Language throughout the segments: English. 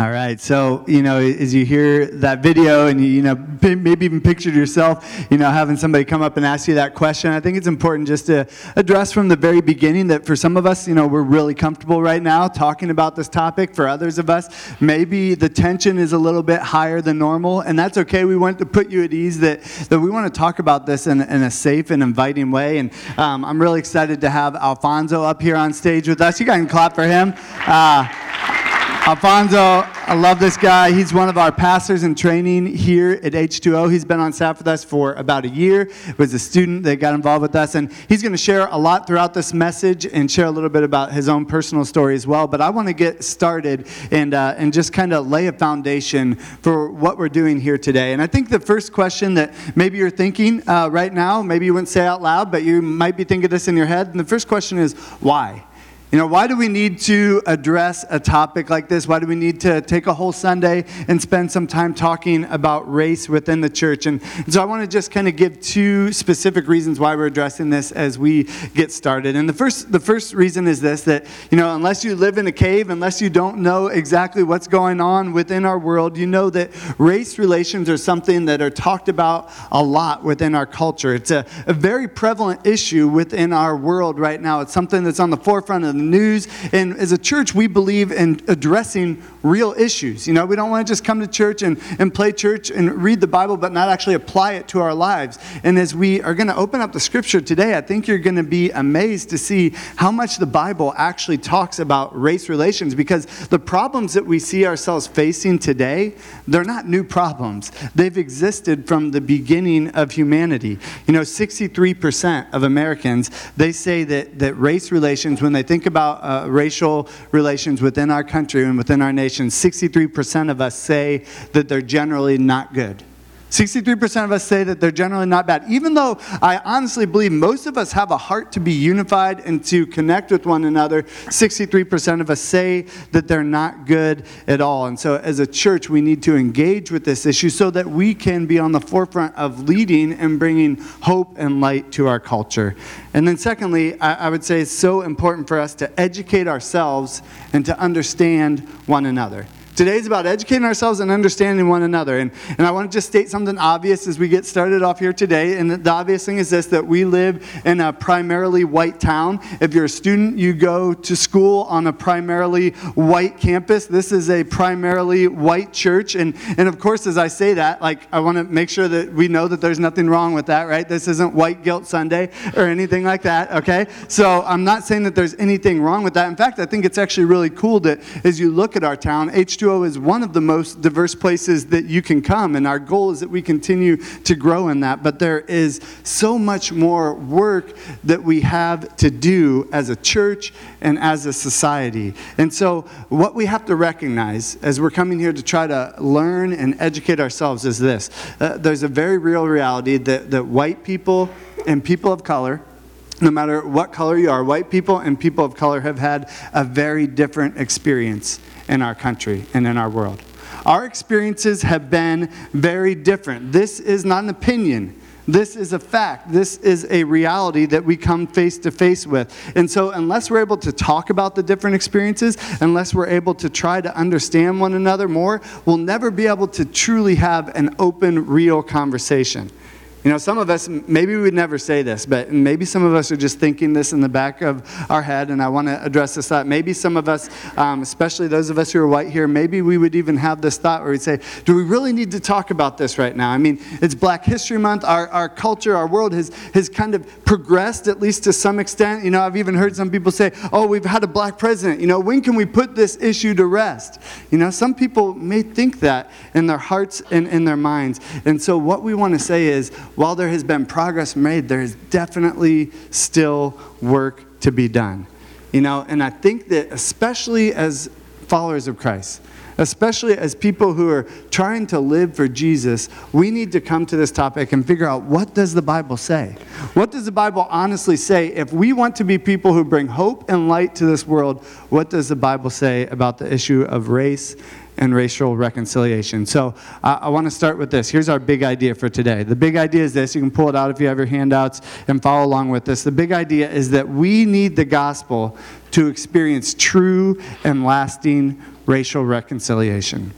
All right. So, you know, as you hear that video and you, you know, maybe even pictured yourself, you know, having somebody come up and ask you that question, I think it's important just to address from the very beginning that for some of us, you know, we're really comfortable right now talking about this topic. For others of us, maybe the tension is a little bit higher than normal, and that's okay. We want to put you at ease that, that we want to talk about this in, in a safe and inviting way. And um, I'm really excited to have Alfonso up here on stage with us. You guys can clap for him. Uh, Alfonso, I love this guy. He's one of our pastors in training here at H2O. He's been on staff with us for about a year. Was a student that got involved with us, and he's going to share a lot throughout this message and share a little bit about his own personal story as well. But I want to get started and uh, and just kind of lay a foundation for what we're doing here today. And I think the first question that maybe you're thinking uh, right now, maybe you wouldn't say out loud, but you might be thinking this in your head. And the first question is why. You know, why do we need to address a topic like this? Why do we need to take a whole Sunday and spend some time talking about race within the church? And, so I want to just kind of give two specific reasons why we're addressing this as we get started. And the first, the first reason is this that, you know, unless you live in a cave, unless you don't know exactly what's going on within our world, you know that race relations are something that are talked about a lot within our culture. It's a, a very prevalent issue within our world right now. It's something that's on the forefront of news. And as a church, we believe in addressing real issues. You know, we don't want to just come to church and, and play church and read the Bible, but not actually apply it to our lives. And as we are going to open up the scripture today, I think you're going to be amazed to see how much the Bible actually talks about race relations because the problems that we see ourselves facing today, they're not new problems. They've existed from the beginning of humanity. You know, 63% of Americans, they say that, that race relations, when they think about uh, racial relations within our country and within our nation, 63% of us say that they're generally not good. 63% of us say that they're generally not bad. Even though I honestly believe most of us have a heart to be unified and to connect with one another, 63% of us say that they're not good at all. And so, as a church, we need to engage with this issue so that we can be on the forefront of leading and bringing hope and light to our culture. And then, secondly, I, I would say it's so important for us to educate ourselves and to understand one another. Today is about educating ourselves and understanding one another. And, and I want to just state something obvious as we get started off here today. And the obvious thing is this that we live in a primarily white town. If you're a student, you go to school on a primarily white campus. This is a primarily white church. And, and of course, as I say that, like I want to make sure that we know that there's nothing wrong with that, right? This isn't white guilt Sunday or anything like that, okay? So I'm not saying that there's anything wrong with that. In fact, I think it's actually really cool that as you look at our town, H2 is one of the most diverse places that you can come, and our goal is that we continue to grow in that. But there is so much more work that we have to do as a church and as a society. And so, what we have to recognize as we're coming here to try to learn and educate ourselves is this uh, there's a very real reality that, that white people and people of color, no matter what color you are, white people and people of color have had a very different experience in our country and in our world. Our experiences have been very different. This is not an opinion. This is a fact. This is a reality that we come face to face with. And so, unless we're able to talk about the different experiences, unless we're able to try to understand one another more, we'll never be able to truly have an open, real conversation. You know, some of us, maybe we would never say this, but maybe some of us are just thinking this in the back of our head, and I want to address this thought. Maybe some of us, um, especially those of us who are white here, maybe we would even have this thought where we'd say, Do we really need to talk about this right now? I mean, it's Black History Month. Our, our culture, our world has, has kind of progressed, at least to some extent. You know, I've even heard some people say, Oh, we've had a black president. You know, when can we put this issue to rest? You know, some people may think that in their hearts and in their minds. And so, what we want to say is, while there has been progress made, there is definitely still work to be done. You know, and I think that especially as followers of Christ, especially as people who are trying to live for Jesus, we need to come to this topic and figure out what does the Bible say? What does the Bible honestly say? If we want to be people who bring hope and light to this world, what does the Bible say about the issue of race and racial reconciliation. So I want to start with this. Here's our big idea for today. The big idea is this. You can pull it out if you have your handouts and follow along with this. The big idea is that we need the gospel to experience true and lasting racial reconciliation.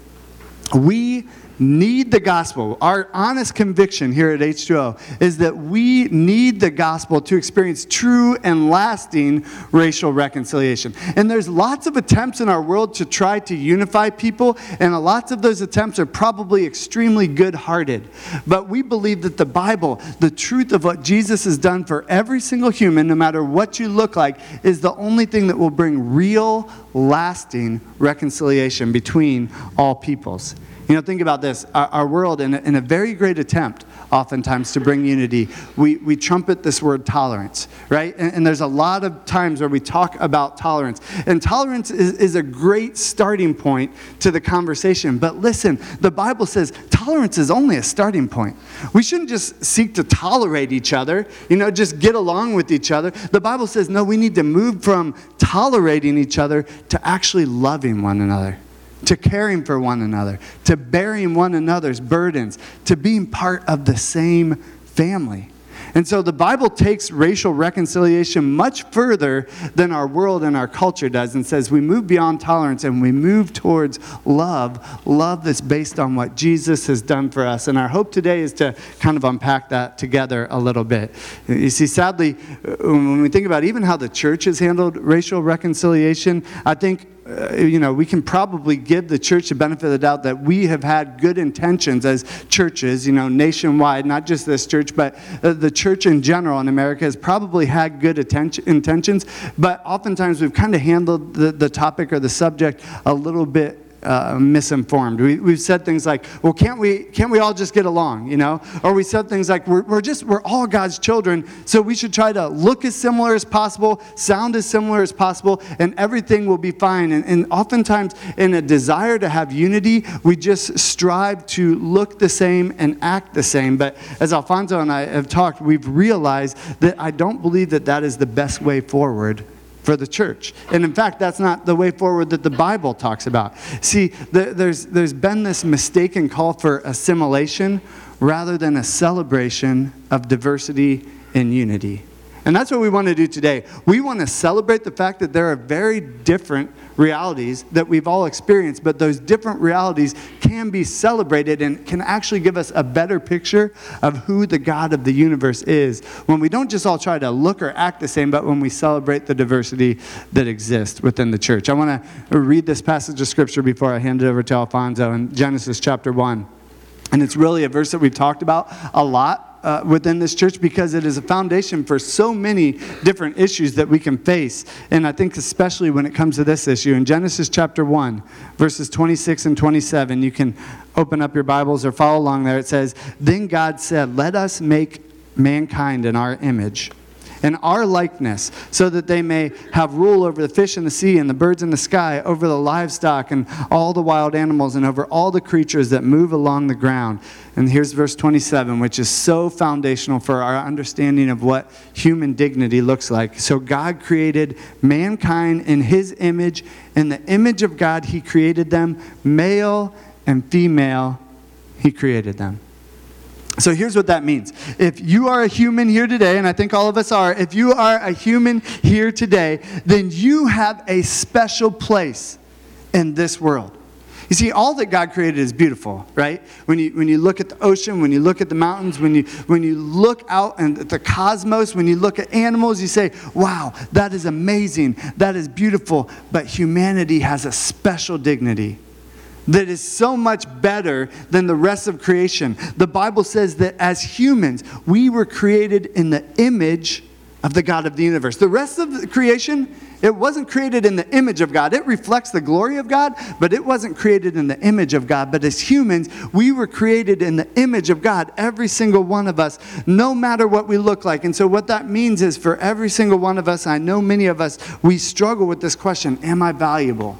We need the gospel. Our honest conviction here at H2O is that we need the gospel to experience true and lasting racial reconciliation. And there's lots of attempts in our world to try to unify people, and lots of those attempts are probably extremely good hearted. But we believe that the Bible, the truth of what Jesus has done for every single human, no matter what you look like, is the only thing that will bring real, lasting reconciliation between all peoples. You know, think about this. Our, our world, in a, in a, very great attempt, oftentimes, to bring unity, we, we trumpet this word tolerance, right? And, and, there's a lot of times where we talk about tolerance. And tolerance is, is a great starting point to the conversation. But listen, the Bible says tolerance is only a starting point. We shouldn't just seek to tolerate each other, you know, just get along with each other. The Bible says, no, we need to move from tolerating each other to actually loving one another to caring for one another, to bearing one another's burdens, to being part of the same family. And so the Bible takes racial reconciliation much further than our world and our culture does and says we move beyond tolerance and we move towards love, love that's based on what Jesus has done for us. And our hope today is to kind of unpack that together a little bit. You see, sadly, when we think about even how the church has handled racial reconciliation, I think uh, you know, we can probably give the church the benefit of the doubt that we have had good intentions as churches, you know, nationwide, not just this church, but uh, the church in general in America has probably had good intentions, but oftentimes we've kind of handled the, the topic or the subject a little bit uh, misinformed. We, we've said things like, well, can't we, can't we all just get along, you know? Or we said things like, we're, we're just, we're all God's children, so we should try to look as similar as possible, sound as similar as possible, and everything will be fine. And, and oftentimes, in a desire to have unity, we just strive to look the same and act the same. But as Alfonso and I have talked, we've realized that I don't believe that that is the best way forward for the church. And in fact, that's not the way forward that the Bible talks about. See, the, there's, there's been this mistaken call for assimilation rather than a celebration of diversity and unity. And that's what we want to do today. We want to celebrate the fact that there are very different realities that we've all experienced, but those different realities can be celebrated and can actually give us a better picture of who the God of the universe is when we don't just all try to look or act the same, but when we celebrate the diversity that exists within the church. I want to read this passage of scripture before I hand it over to Alfonso in Genesis chapter 1. And it's really a verse that we've talked about a lot uh, within this church because it is a foundation for so many different issues that we can face. And I think, especially when it comes to this issue, in Genesis chapter 1, verses 26 and 27, you can open up your Bibles or follow along there. It says, Then God said, Let us make mankind in our image in our likeness, so that they may have rule over the fish in the sea and the birds in the sky, over the livestock and all the wild animals, and over all the creatures that move along the ground. And here's verse 27, which is so foundational for our understanding of what human dignity looks like. So God created mankind in his image. In the image of God, he created them, male and female, he created them. So here's what that means. If you are a human here today, and I think all of us are, if you are a human here today, then you have a special place in this world. You see, all that God created is beautiful, right? When you, when you look at the ocean, when you look at the mountains, when you, when you look out at the cosmos, when you look at animals, you say, wow, that is amazing, that is beautiful. But humanity has a special dignity that is so much better than the rest of creation. The Bible says that as humans, we were created in the image of the God of the universe. The rest of the creation, it wasn't created in the image of God. It reflects the glory of God, but it wasn't created in the image of God. But as humans, we were created in the image of God, every single one of us, no matter what we look like. And so, what that means is for every single one of us, I know many of us, we struggle with this question Am I valuable?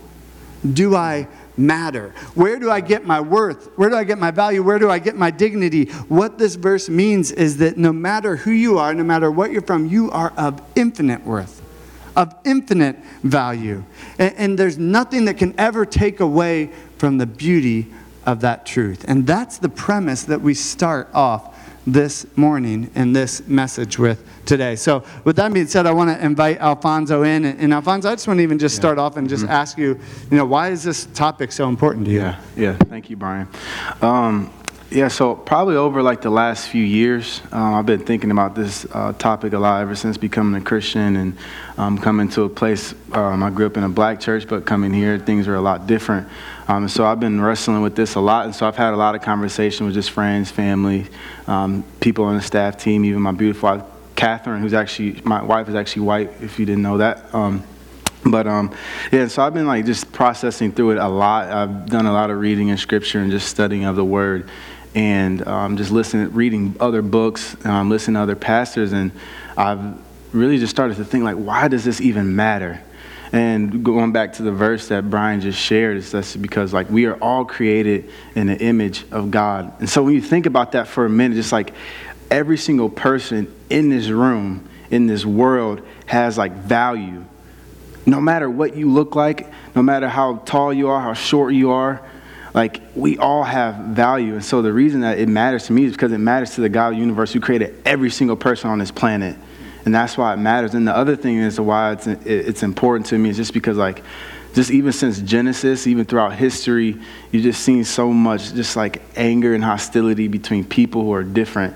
Do I matter? Where do I get my worth? Where do I get my value? Where do I get my dignity? What this verse means is that no matter who you are, no matter what you're from, you are of infinite worth, of infinite value. And, and there's nothing that can ever take away from the beauty of that truth. And that's the premise that we start off this morning and this message with today. So, with that being said, I want to invite Alfonso in. And, Alfonso, I just want to even just start off and just mm-hmm. ask you, you know, why is this topic so important to you? Yeah, yeah. Thank you, Brian. Um, yeah, so probably over like the last few years, um, I've been thinking about this uh, topic a lot ever since becoming a Christian and um, coming to a place. Um, I grew up in a black church, but coming here, things are a lot different. Um, so I've been wrestling with this a lot, and so I've had a lot of conversation with just friends, family, um, people on the staff team, even my beautiful wife, Catherine, who's actually my wife is actually white. If you didn't know that. Um, but um, yeah, so I've been like just processing through it a lot. I've done a lot of reading in scripture and just studying of the word and um, just listening, reading other books, um, listening to other pastors, and I've really just started to think like, why does this even matter? And going back to the verse that Brian just shared, is that's because like we are all created in the image of God. And so when you think about that for a minute, just like every single person in this room, in this world, has like value. No matter what you look like, no matter how tall you are, how short you are, like we all have value. And so the reason that it matters to me is because it matters to the god of the universe who created every single person on this planet. And that's why it matters. And the other thing is why it's, it's important to me is just because like just even since genesis even throughout history you've just seen so much just like anger and hostility between people who are different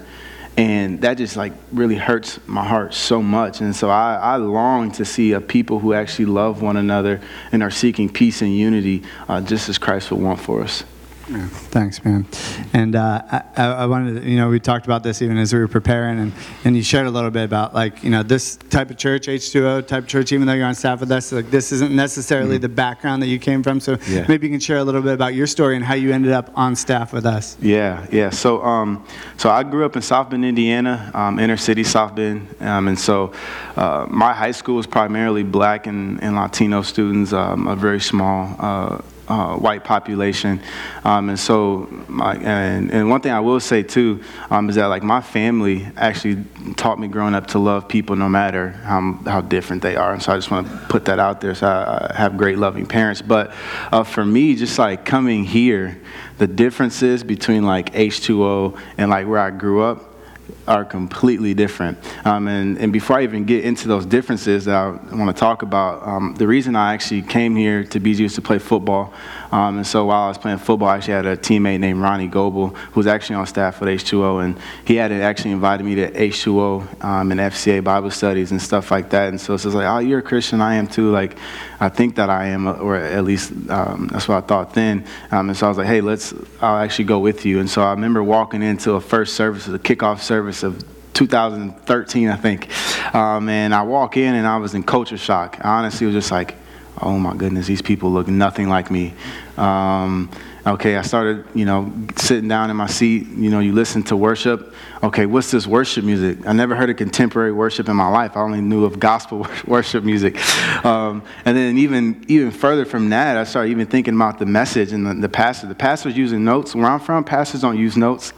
and that just like really hurts my heart so much. And so I, I long to see a people who actually love one another and are seeking peace and unity uh, just as christ would want for us yeah, thanks, man. And uh, I, I, wanted to, you know, we talked about this even as we were preparing, and, and you shared a little bit about, like, you know, this type of church, H2O type church, even though you're on staff with us, like, this isn't necessarily mm-hmm. the background that you came from. So yeah. maybe you can share a little bit about your story and how you ended up on staff with us. Yeah, yeah. So, um, so I grew up in South Bend, Indiana, um, inner city South Bend. Um, and so uh, my high school was primarily black and, and Latino students, um, a very small uh, uh, white population, um, and so my, and, and one thing I will say too um, is that like my family actually taught me growing up to love people no matter how how different they are, and so I just want to put that out there. So I, I have great loving parents, but uh, for me, just like coming here, the differences between like H2O and like where I grew up are completely different. Um, and, and before I even get into those differences that I want to talk about, um, the reason I actually came here to BGU to play football. Um, and so while I was playing football, I actually had a teammate named Ronnie Goebel, who was actually on staff with H2O. And he had actually invited me to H2O um, and FCA Bible studies and stuff like that. And so it's just like, oh, you're a Christian, I am too. Like, I think that I am, or at least um, that's what I thought then. Um, and so I was like, hey, let's, I'll actually go with you. And so I remember walking into a first service, a kickoff service of 2013, I think. Um, and I walk in and I was in culture shock. I honestly was just like, oh my goodness, these people look nothing like me. Um, okay, I started, you know, sitting down in my seat. You know, you listen to worship. Okay, what's this worship music? I never heard of contemporary worship in my life. I only knew of gospel worship music. Um, and then even even further from that, I started even thinking about the message and the, the pastor. The pastor's using notes. Where I'm from, pastors don't use notes.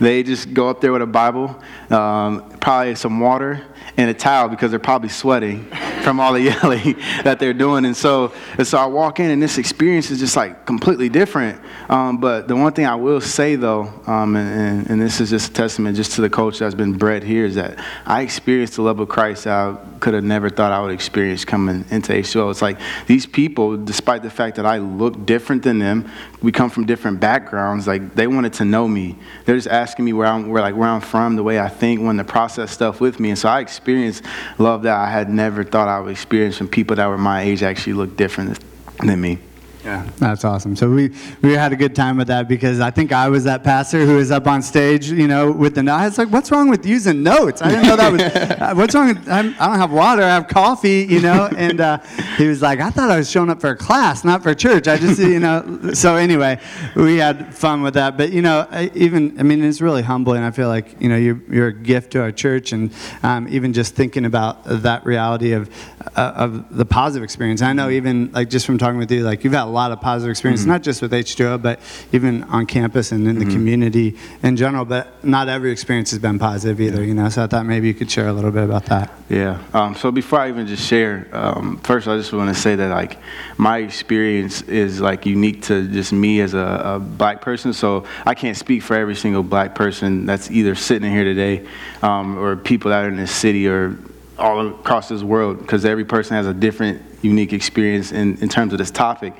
They just go up there with a Bible, um, probably some water, and a towel because they're probably sweating from all the yelling that they're doing. And so, and so I walk in, and this experience is just like completely different. Um, but the one thing I will say, though, um, and, and, this is just a testament just to the culture that's been bred here, is that I experienced the love of Christ I could have never thought I would experience coming into H2O. It's like these people, despite the fact that I look different than them, we come from different backgrounds. Like they wanted to know me. They're just asking me where I'm, where like where I'm from, the way I think, when to process stuff with me. And so I experienced love that I had never thought I would experience from people that were my age actually looked different than me. Yeah, that's awesome. So we we had a good time with that because I think I was that pastor who was up on stage, you know, with the I was like, "What's wrong with using notes? I didn't know that was. Uh, what's wrong? With, I'm, I do not have water. I have coffee, you know." And uh, he was like, "I thought I was showing up for a class, not for church. I just, you know." So anyway, we had fun with that. But you know, even I mean, it's really humbling. I feel like you know you're you're a gift to our church, and um, even just thinking about that reality of uh, of the positive experience. I know even like just from talking with you, like you've had a lot of positive experience, not just with H2O, but even on campus and in the community in general. But not every experience has been positive either, you know. So I thought maybe you could share a little bit about that. Yeah. Um, so before I even just share, um, first I just want to say that like my experience is like unique to just me as a, a, black person. So I can't speak for every single black person that's either sitting in here today um, or people out in this city or all across this world because every person has a different unique experience in, in terms of this topic.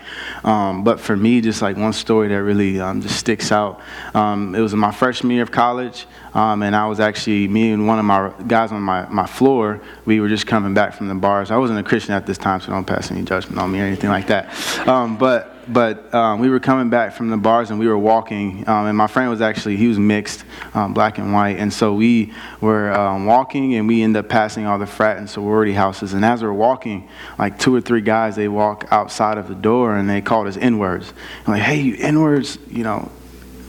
Um, but for me, just like one story that really um, just sticks out. Um, it was my freshman year of college, um, and I was actually, me and one of my guys on my, my floor, we were just coming back from the bars. I wasn't a Christian at this time, so don't pass any judgment on me or anything like that. Um, but but um, we were coming back from the bars and we were walking um, and my friend was actually he was mixed um, black and white. And so we were um, walking and we ended up passing all the frat and sorority houses. And as we are walking like two or three guys they walk outside of the door and they called us n-words like hey you n-words you know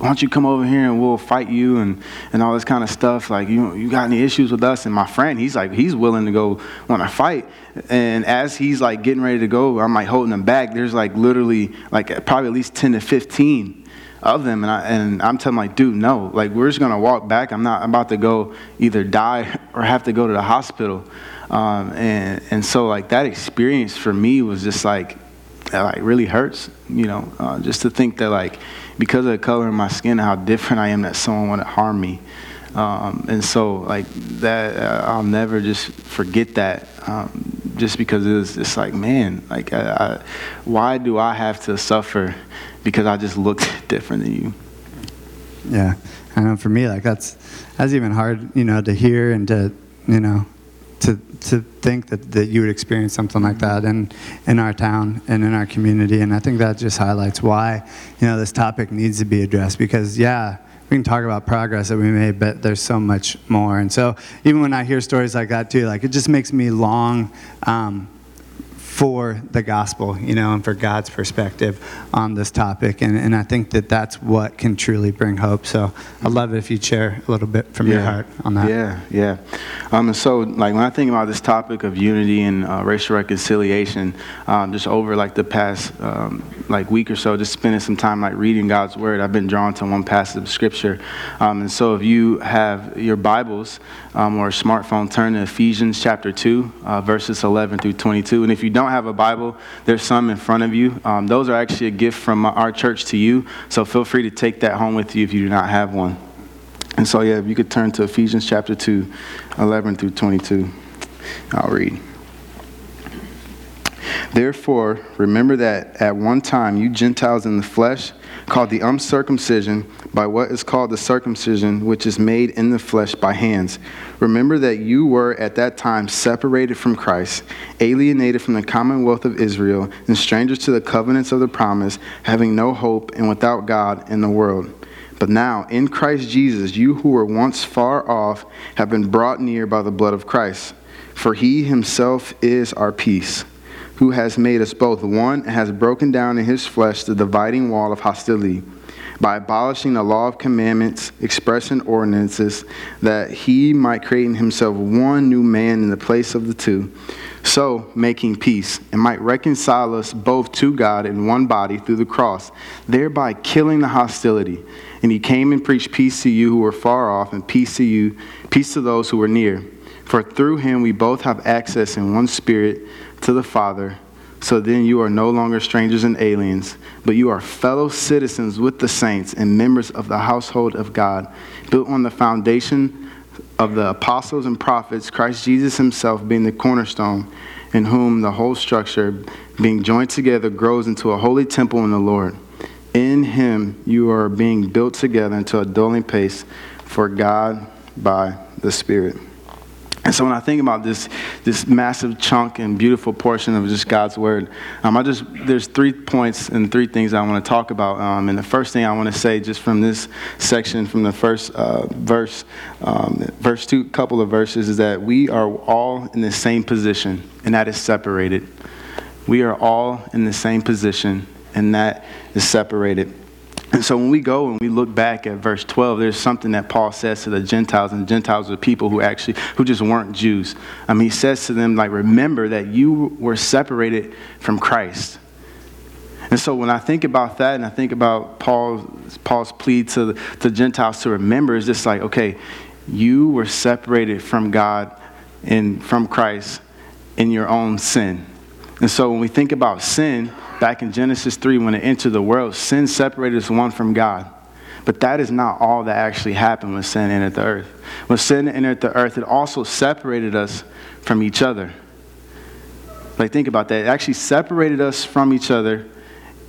why don't you come over here and we'll fight you and, and all this kind of stuff. Like, you, you got any issues with us? And my friend, he's like, he's willing to go want to fight. And as he's like getting ready to go, I'm like holding him back. There's like literally like probably at least 10 to 15 of them. And, I, and I'm telling like, dude, no, like we're just to walk back. I'm not I'm about to go either die or have to go to the hospital. Um, and, and so like that experience for me was just like, like really hurts, you know, uh, just to think that like, because of the color of my skin, how different I am that someone to harm me. Um, and so, like that, uh, I'll never just forget that. Um, just because it was just like, man, like, I, I, why do I have to suffer because I just looked different than you? Yeah, I know. For me, like that's that's even hard, you know, to hear and to, you know, to think that, that you would experience something like that in in our town and in our community. And I think that just highlights why you know this topic needs to be addressed because yeah. We can talk about progress that we made, but there's so much more. And so, even when I hear stories like that too, like it just makes me long um, for the gospel, you know, and for God's perspective on this topic. And, and I think that that's what can truly bring hope. So I'd love it if you'd share a little bit from yeah. your heart on that. Yeah, yeah. Um, and so, like, when I think about this topic of unity and uh, racial reconciliation, um, just over like the past um, like week or so, just spending some time like reading God's word, I've been drawn to one passage of scripture. Um, and so, if you have your Bibles um, or a smartphone, turn to Ephesians chapter 2, uh, verses 11 through 22. And if you don't have a Bible, there's some in front of you. Um, those are actually a gift from our church to you. So feel free to take that home with you if you do not have one. And so, yeah, if you could turn to Ephesians chapter 2, 11 through 22, I'll read. Therefore, remember that at one time you Gentiles in the flesh, called the uncircumcision by what is called the circumcision, which is made in the flesh by hands. Remember that you were at that time separated from Christ, alienated from the commonwealth of Israel, and strangers to the covenants of the promise, having no hope and without God in the world. But now, in Christ Jesus, you who were once far off have been brought near by the blood of Christ. For he himself is our peace who has made us both one and has broken down in his flesh the dividing wall of hostility by abolishing the law of commandments expressed in ordinances, that he might create in himself one new man in the place of the two, so making peace, and might reconcile us both to God in one body through the cross, thereby killing the hostility. And he came and preached peace to you who were far off, and peace to you, peace to those who were near. For through him we both have access in one spirit to the Father. So then you are no longer strangers and aliens, but you are fellow citizens with the saints and members of the household of God, built on the foundation of the apostles and prophets, Christ Jesus himself being the cornerstone, in whom the whole structure, being joined together, grows into a holy temple in the Lord. In him you are being built together into a dwelling place for God by the Spirit. And so when I think about this, this massive chunk and beautiful portion of just God's word, um, I just there's three points and three things I want to talk about. Um, and the first thing I want to say, just from this section, from the first uh, verse, um, verse two, couple of verses, is that we are all in the same position, and that is separated. We are all in the same position, and that is separated. And so when we go and we look back at verse 12, there's something that Paul says to the Gentiles, and the Gentiles are people who actually, who just weren't Jews. I mean, he says to them, like, remember that you were separated from Christ. And so when I think about that and I think about Paul's, Paul's plea to the to Gentiles to remember, it's just like, okay, you were separated from God and from Christ in your own sin. And so when we think about sin, back in Genesis 3, when it entered the world, sin separated us one from God. But that is not all that actually happened when sin entered the earth. When sin entered the earth, it also separated us from each other. Like, think about that. It actually separated us from each other,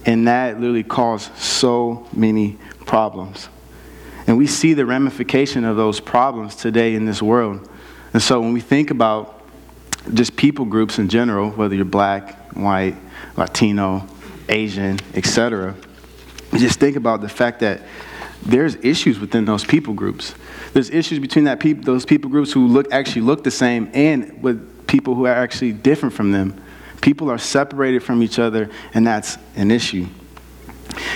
and that literally caused so many problems. And we see the ramification of those problems today in this world. And so when we think about just people groups in general, whether you're black, white, Latino, Asian, etc., just think about the fact that there's issues within those people groups. There's issues between that peop- those people groups who look actually look the same and with people who are actually different from them. People are separated from each other, and that's an issue.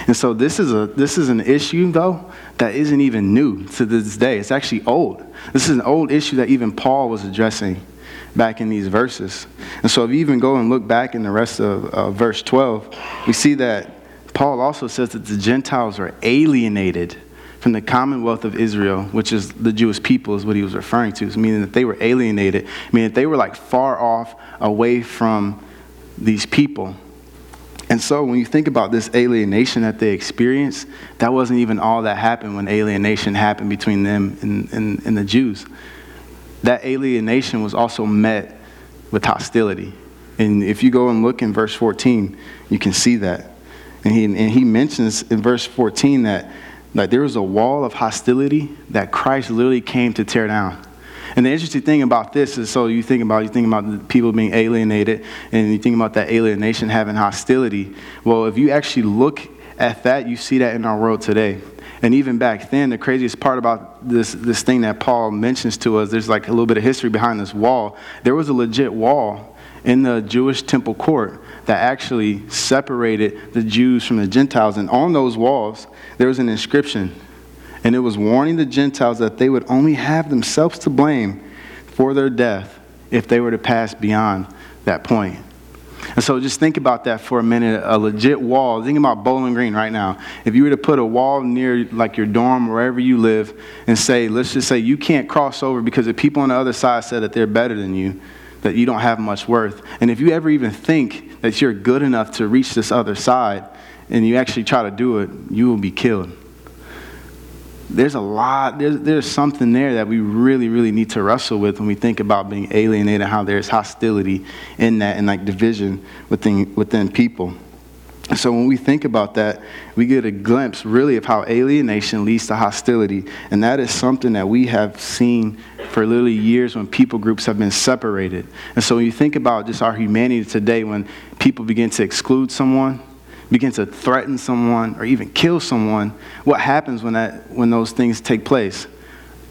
And so this is a this is an issue though that isn't even new to this day. It's actually old. This is an old issue that even Paul was addressing back in these verses. And so if you even go and look back in the rest of uh, verse 12, we see that Paul also says that the Gentiles are alienated from the commonwealth of Israel, which is the Jewish people, is what he was referring to, meaning that they were alienated, meaning that they were like far off away from these people. And so when you think about this alienation that they experienced, that wasn't even all that happened when alienation happened between them and, and, and the Jews that alienation was also met with hostility. And if you go and look in verse 14, you can see that. And he, and he mentions in verse 14 that, that there was a wall of hostility that Christ literally came to tear down. And the interesting thing about this is so you think about you think about people being alienated and you think about that alienation having hostility. Well, if you actually look at that, you see that in our world today. And even back then, the craziest part about this, this thing that Paul mentions to us, there's like a little bit of history behind this wall. There was a legit wall in the Jewish temple court that actually separated the Jews from the Gentiles. And on those walls, there was an inscription. And it was warning the Gentiles that they would only have themselves to blame for their death if they were to pass beyond that point. And so just think about that for a minute. A legit wall. Think about Bowling Green right now. If you were to put a wall near like your dorm, wherever you live, and say, let's just say you can't cross over because the people on the other side said that they're better than you, that you don't have much worth. And if you ever even think that you're good enough to reach this other side, and you actually try to do it, you will be killed there's a lot, there's, there's something there that we really, really need to wrestle with when we think about being alienated, how there's hostility in that and like division within, within people. So when we think about that, we get a glimpse really of how alienation leads to hostility. And that is something that we have seen for literally years when people groups have been separated. And so when you think about just our humanity today, when people begin to exclude someone, begin to threaten someone or even kill someone, what happens when, that, when those things take place?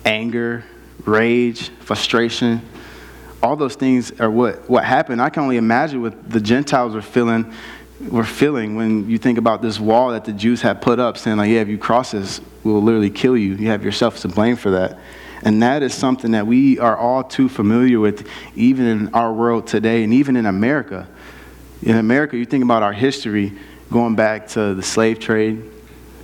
Anger, rage, frustration, all those things are what, what happened. I can only imagine what the Gentiles were feeling, were feeling when you think about this wall that the Jews had put up saying, like, yeah, if you cross this, we'll literally kill you. You have yourself to blame for that. And that is something that we are all too familiar with, even in our world today, and even in America. In America, you think about our history, going back to the slave trade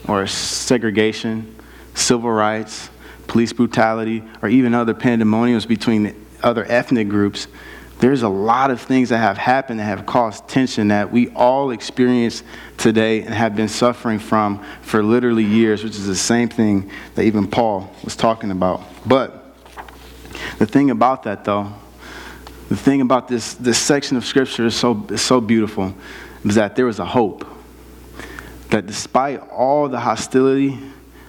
or segregation, civil rights, police brutality, or even other pandemoniums between other ethnic groups, there's a lot of things that have happened that have caused tension that we all experience today and have been suffering from for literally years, which is the same thing that even Paul was talking about. But the thing about that, though, the thing about this, this section of Scripture is so, is so beautiful, is that there was a hope that despite all the hostility,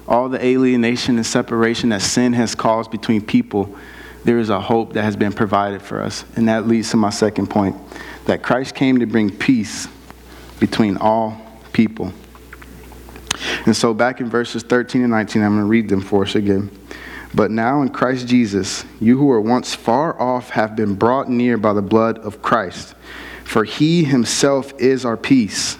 all the alienation and separation that sin has caused between people, there is a hope that has been provided for us. And that leads to my second point that Christ came to bring peace between all people. And so, back in verses 13 and 19, I'm going to read them for us again. But now in Christ Jesus, you who were once far off have been brought near by the blood of Christ. For he himself is our peace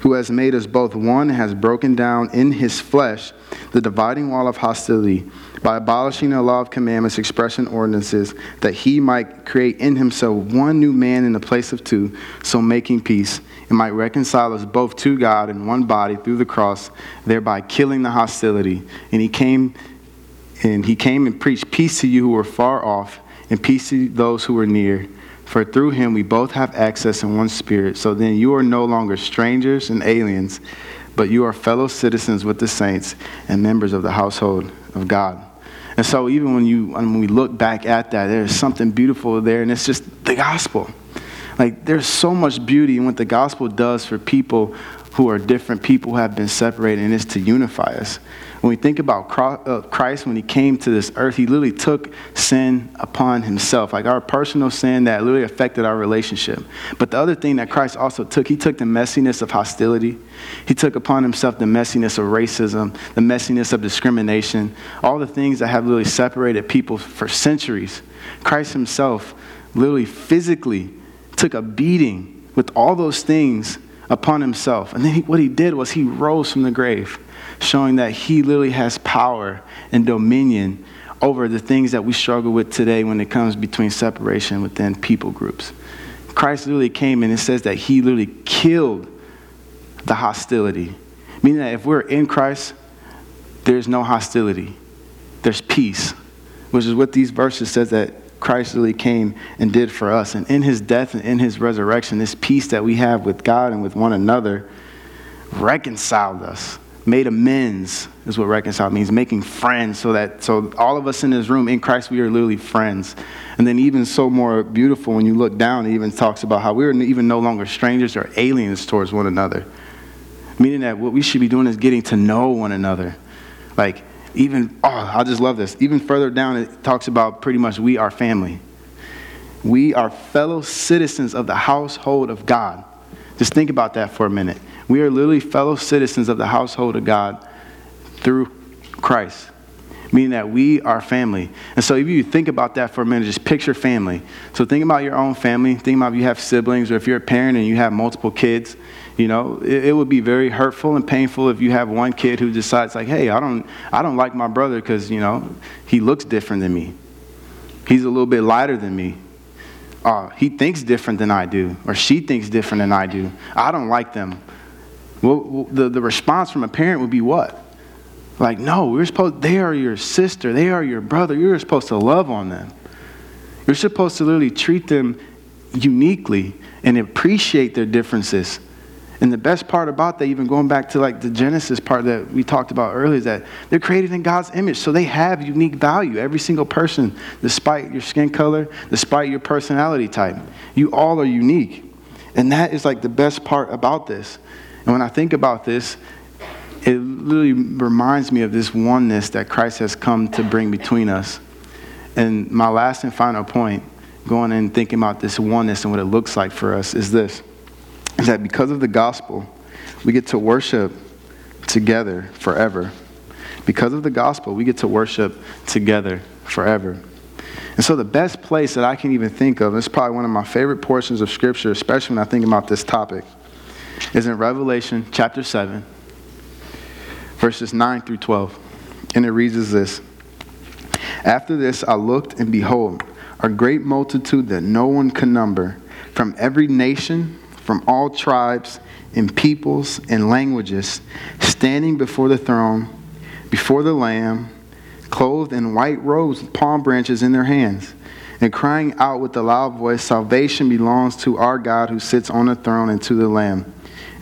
who has made us both one and has broken down in his flesh the dividing wall of hostility by abolishing the law of commandments, expressing ordinances, that he might create in himself one new man in the place of two, so making peace, and might reconcile us both to God in one body through the cross, thereby killing the hostility. And he came and he came and preached peace to you who were far off, and peace to those who were near. For through him we both have access in one spirit. So then you are no longer strangers and aliens, but you are fellow citizens with the saints and members of the household of God. And so even when you when we look back at that, there's something beautiful there, and it's just the gospel. Like there's so much beauty in what the gospel does for people who are different people who have been separated, and it's to unify us. When we think about uh, Christ, when he came to this earth, he literally took sin upon himself, like our personal sin that literally affected our relationship. But the other thing that Christ also took, he took the messiness of hostility. He took upon himself the messiness of racism, the messiness of discrimination, all the things that have literally separated people for centuries. Christ himself literally physically took a beating with all those things upon himself. And then he, what he did was he rose from the grave showing that He literally has power and dominion over the things that we struggle with today when it comes between separation within people groups. Christ literally came and it says that He literally killed the hostility. Meaning that if we're in Christ, there's no hostility, there's peace, which is what these verses says that Christ really came and did for us. And in his death and in his resurrection, this peace that we have with God and with one another reconciled us made amends is what reconcile means making friends so that so all of us in this room in christ we are literally friends. And then even so more beautiful when you look down it even talks about how we're even no longer strangers or aliens towards one another. Meaning that what we should be doing is getting to know one another. Like even oh i just love this. Even further down it talks about pretty much we are family. We are fellow citizens of the household of god. Just think about that for a minute we are literally fellow citizens of the household of God through Christ, meaning that we are family. And so if you think about that for a minute, just picture family. So think about your own family. Think about if you have siblings or if you're a parent and you have multiple kids. You know, it, it would be very hurtful and painful if you have one kid who decides like, hey, I don't, I don't like my brother because, you know, he looks different than me. He's a little bit lighter than me uh, he thinks different than I do, or she thinks different than I do. I don't like them. Well, the, the response from a parent would be what? Like, no, we're supposed, they are your sister, they are your brother. You're supposed to love on them. You're supposed to literally treat them uniquely and appreciate their differences. And the best part about that, even going back to like the Genesis part that we talked about earlier, is that they're created in God's image. So they have unique value. Every single person, despite your skin color, despite your personality type, you all are unique. And that is like the best part about this. And when I think about this, it literally reminds me of this oneness that Christ has come to bring between us. And my last and final point, going and thinking about this oneness and what it looks like for us, is this is that because of the gospel, we get to worship together forever. Because of the gospel, we get to worship together forever. And so, the best place that I can even think of, is probably one of my favorite portions of Scripture, especially when I think about this topic, is in Revelation chapter 7, verses 9 through 12. And it reads as this After this I looked, and behold, a great multitude that no one can number, from every nation, from all tribes, and peoples, and languages, standing before the throne, before the Lamb, clothed in white robes with palm branches in their hands and crying out with a loud voice, Salvation belongs to our God who sits on the throne and to the Lamb.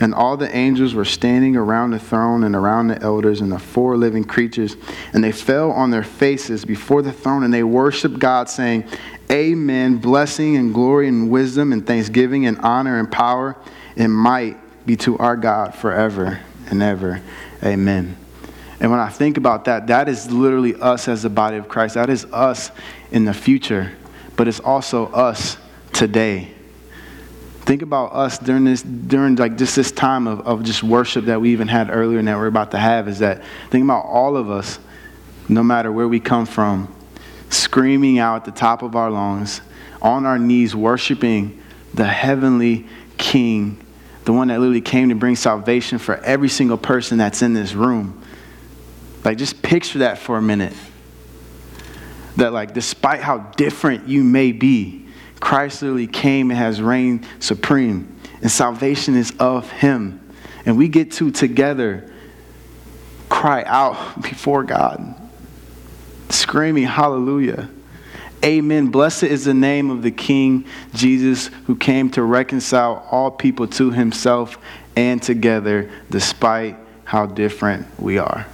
And all the angels were standing around the throne and around the elders and the four living creatures. And they fell on their faces before the throne and they worshiped God, saying, Amen. Blessing and glory and wisdom and thanksgiving and honor and power and might be to our God forever and ever. Amen. And when I think about that, that is literally us as the body of Christ. That is us in the future, but it's also us today. Think about us during this, during like just this time of, of just worship that we even had earlier and that we're about to have is that think about all of us, no matter where we come from, screaming out at the top of our lungs, on our knees, worshiping the heavenly King, the one that literally came to bring salvation for every single person that's in this room. Like, just picture that for a minute. That, like, despite how different you may be, Christ literally came and has reigned supreme, and salvation is of Him. And we get to together cry out before God, screaming, Hallelujah. Amen. Blessed is the name of the King Jesus who came to reconcile all people to himself and together despite how different we are.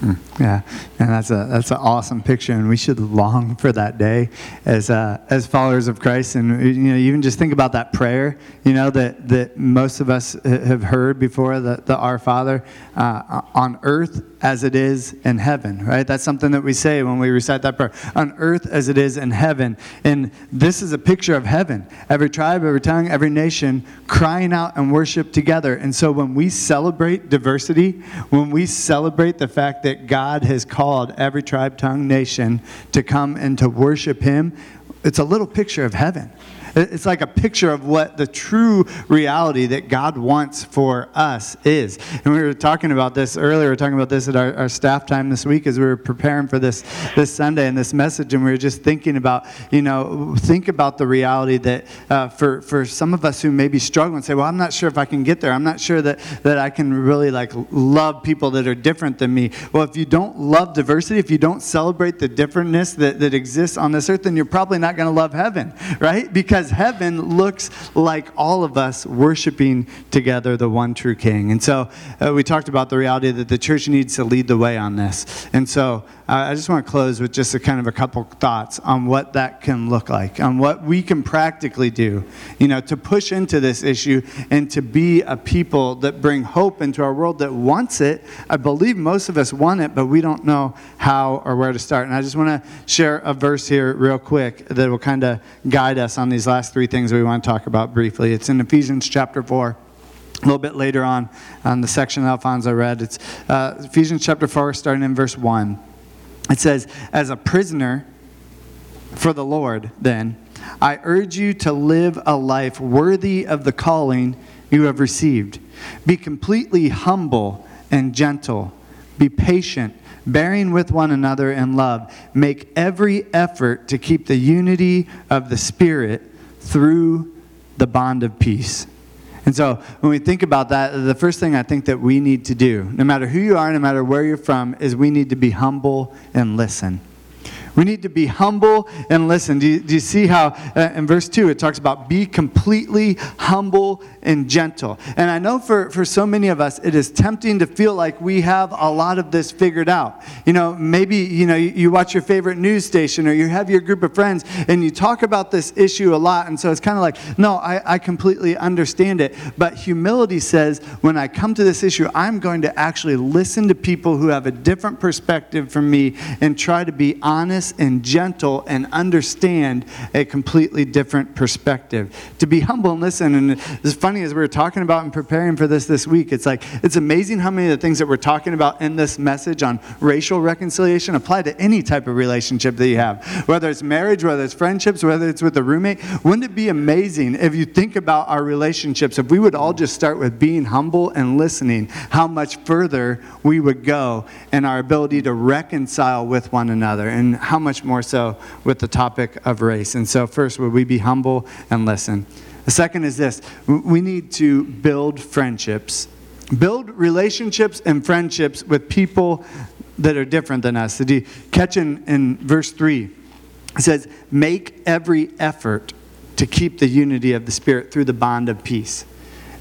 Mm, yeah, and that's a that's an awesome picture, and we should long for that day as uh, as followers of Christ. And you know, even just think about that prayer, you know, that that most of us have heard before, the, the Our Father uh, on earth as it is in heaven, right? That's something that we say when we recite that prayer on earth as it is in heaven. And this is a picture of heaven. Every tribe, every tongue, every nation crying out and worship together. And so when we celebrate diversity, when we celebrate the fact that God has called every tribe, tongue, nation to come and to worship Him, it's a little picture of heaven. It's like a picture of what the true reality that God wants for us is. And we were talking about this earlier. We were talking about this at our, our staff time this week as we were preparing for this, this Sunday and this message. And we were just thinking about, you know, think about the reality that uh, for, for some of us who maybe struggle and say, well, I'm not sure if I can get there. I'm not sure that, that I can really like love people that are different than me. Well, if you don't love diversity, if you don't celebrate the differentness that, that exists on this earth, then you're probably not going to love heaven, right? Because because heaven looks like all of us worshiping together the one true King. And so uh, we talked about the reality that the church needs to lead the way on this. And so uh, I just want to close with just a kind of a couple thoughts on what that can look like, on what we can practically do, you know, to push into this issue and to be a people that bring hope into our world that wants it. I believe most of us want it, but we don't know how or where to start. And I just want to share a verse here real quick that will kind of guide us on these last three things we want to talk about briefly. It's in Ephesians chapter 4. A little bit later on, on the section Alfonso read, it's uh, Ephesians chapter 4, starting in verse 1. It says, As a prisoner for the Lord, then, I urge you to live a life worthy of the calling you have received. Be completely humble and gentle. Be patient bearing with one another in love. Make every effort to keep the unity of the Spirit through the bond of peace. And so when we think about that, the first thing I think that we need to do, no matter who you are, no matter where you're from, is we need to be humble and listen. We need to be humble and listen. Do you, do you see how uh, in verse 2 it talks about be completely humble and gentle? And I know for, for so many of us, it is tempting to feel like we have a lot of this figured out. You know, maybe, you know, you, you watch your favorite news station or you have your group of friends and you talk about this issue a lot. And so it's kind of like, no, I, I completely understand it. But humility says, when I come to this issue, I'm going to actually listen to people who have a different perspective from me and try to be honest and gentle and understand a completely different perspective. To be humble and listen. And it's funny as we were talking about and preparing for this this week, it's like, it's amazing how many of the things that we're talking about in this message on racial reconciliation apply to any type of relationship that you have, whether it's marriage, whether it's friendships, whether it's with a roommate. Wouldn't it be amazing if you think about our relationships, if we would all just start with being humble and listening, how much further we would go in our ability to reconcile with one another and how much more so with the topic of race? And so, first, would we be humble and listen? The second is this we need to build friendships, build relationships and friendships with people that are different than us. Did you catch in, in verse 3? It says, Make every effort to keep the unity of the Spirit through the bond of peace.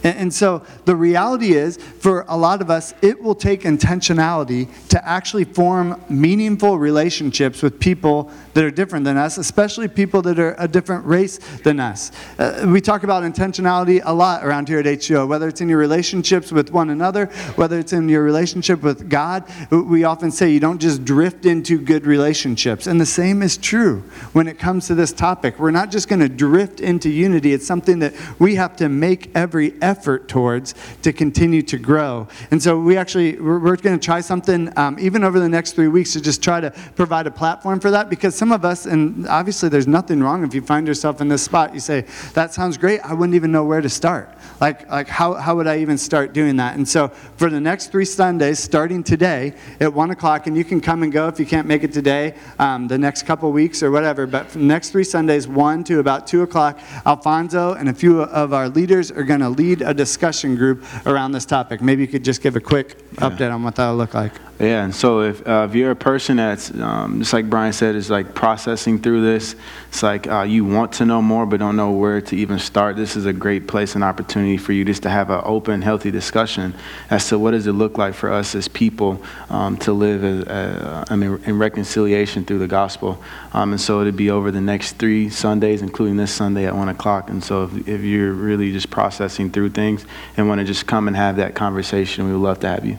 And so the reality is, for a lot of us, it will take intentionality to actually form meaningful relationships with people that are different than us, especially people that are a different race than us. Uh, we talk about intentionality a lot around here at HCO, whether it's in your relationships with one another, whether it's in your relationship with God. We often say you don't just drift into good relationships. And the same is true when it comes to this topic. We're not just going to drift into unity, it's something that we have to make every effort effort towards to continue to grow. And so we actually, we're, we're going to try something um, even over the next three weeks to just try to provide a platform for that because some of us, and obviously there's nothing wrong if you find yourself in this spot, you say, that sounds great, I wouldn't even know where to start. Like, like how, how would I even start doing that? And so for the next three Sundays, starting today at 1 o'clock, and you can come and go if you can't make it today, um, the next couple weeks or whatever, but the next three Sundays, 1 to about 2 o'clock, Alfonso and a few of our leaders are going to lead a discussion group around this topic. Maybe you could just give a quick update on what that'll look like. Yeah, and so if, uh, if you're a person that's, um, just like Brian said, is like processing through this, it's like uh, you want to know more but don't know where to even start, this is a great place and opportunity for you just to have an open, healthy discussion as to what does it look like for us as people um, to live as, uh, I mean, in reconciliation through the gospel. Um, and so it'd be over the next three Sundays, including this Sunday at 1 o'clock. And so if, if you're really just processing through things and want to just come and have that conversation, we would love to have you.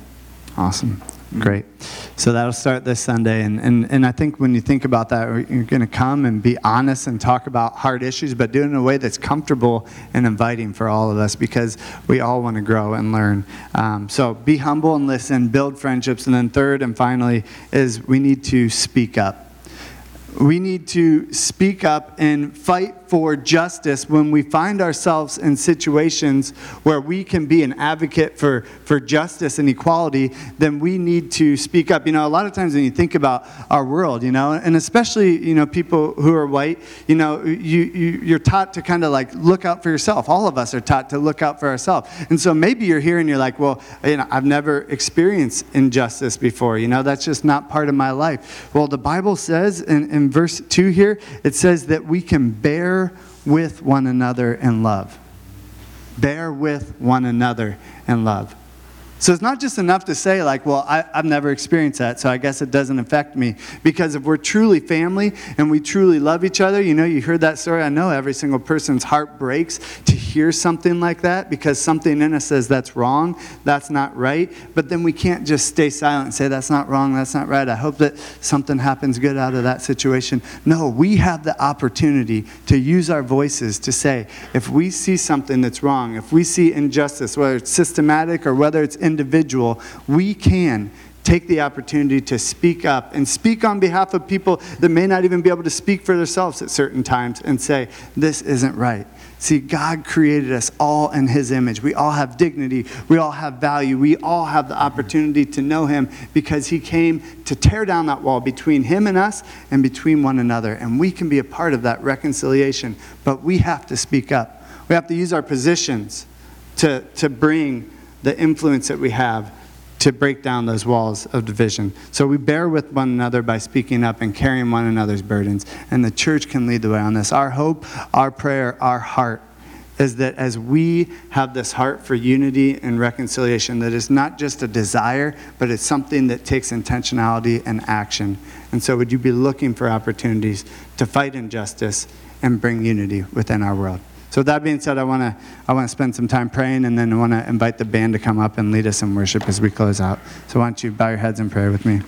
Awesome. Great. So that'll start this Sunday. And, and, and I think when you think about that, you're going to come and be honest and talk about hard issues, but do it in a way that's comfortable and inviting for all of us because we all want to grow and learn. Um, so be humble and listen, build friendships. And then, third and finally, is we need to speak up. We need to speak up and fight for justice when we find ourselves in situations where we can be an advocate for, for justice and equality, then we need to speak up. You know, a lot of times when you think about our world, you know, and especially, you know, people who are white, you know, you, you, you're taught to kind of like look out for yourself. All of us are taught to look out for ourselves. And so maybe you're here and you're like, well, you know, I've never experienced injustice before. You know, that's just not part of my life. Well, the Bible says in, in verse 2 here, it says that we can bear with one another in love. Bear with one another in love. So it's not just enough to say, like, well, I, have never experienced that, so I guess it doesn't affect me. Because if we're truly family and we truly love each other, you know, you heard that story. I know every single person's heart breaks to hear something like that because something in us says that's wrong, that's not right. But then we can't just stay silent and say, that's not wrong, that's not right. I hope that something happens good out of that situation. No, we have the opportunity to use our voices to say, if we see something that's wrong, if we see injustice, whether it's systematic or whether it's individual, we can take the opportunity to speak up and speak on behalf of people that may not even be able to speak for themselves at certain times and say, This isn't right. See, God created us all in His image. We all have dignity. We all have value. We all have the opportunity to know Him because He came to tear down that wall between Him and us and between one another. And we can be a part of that reconciliation, but we have to speak up. We have to use our positions to, to bring the influence that we have to break down those walls of division. So we bear with one another by speaking up and carrying one another's burdens. And the church can lead the way on this. Our hope, our prayer, our heart is that as we have this heart for unity and reconciliation, that is not just a desire, but it's something that takes intentionality and action. And so, would you be looking for opportunities to fight injustice and bring unity within our world? So with that being said, I want to I want to spend some time praying, and then I want to invite the band to come up and lead us in worship as we close out. So why don't you bow your heads in prayer with me?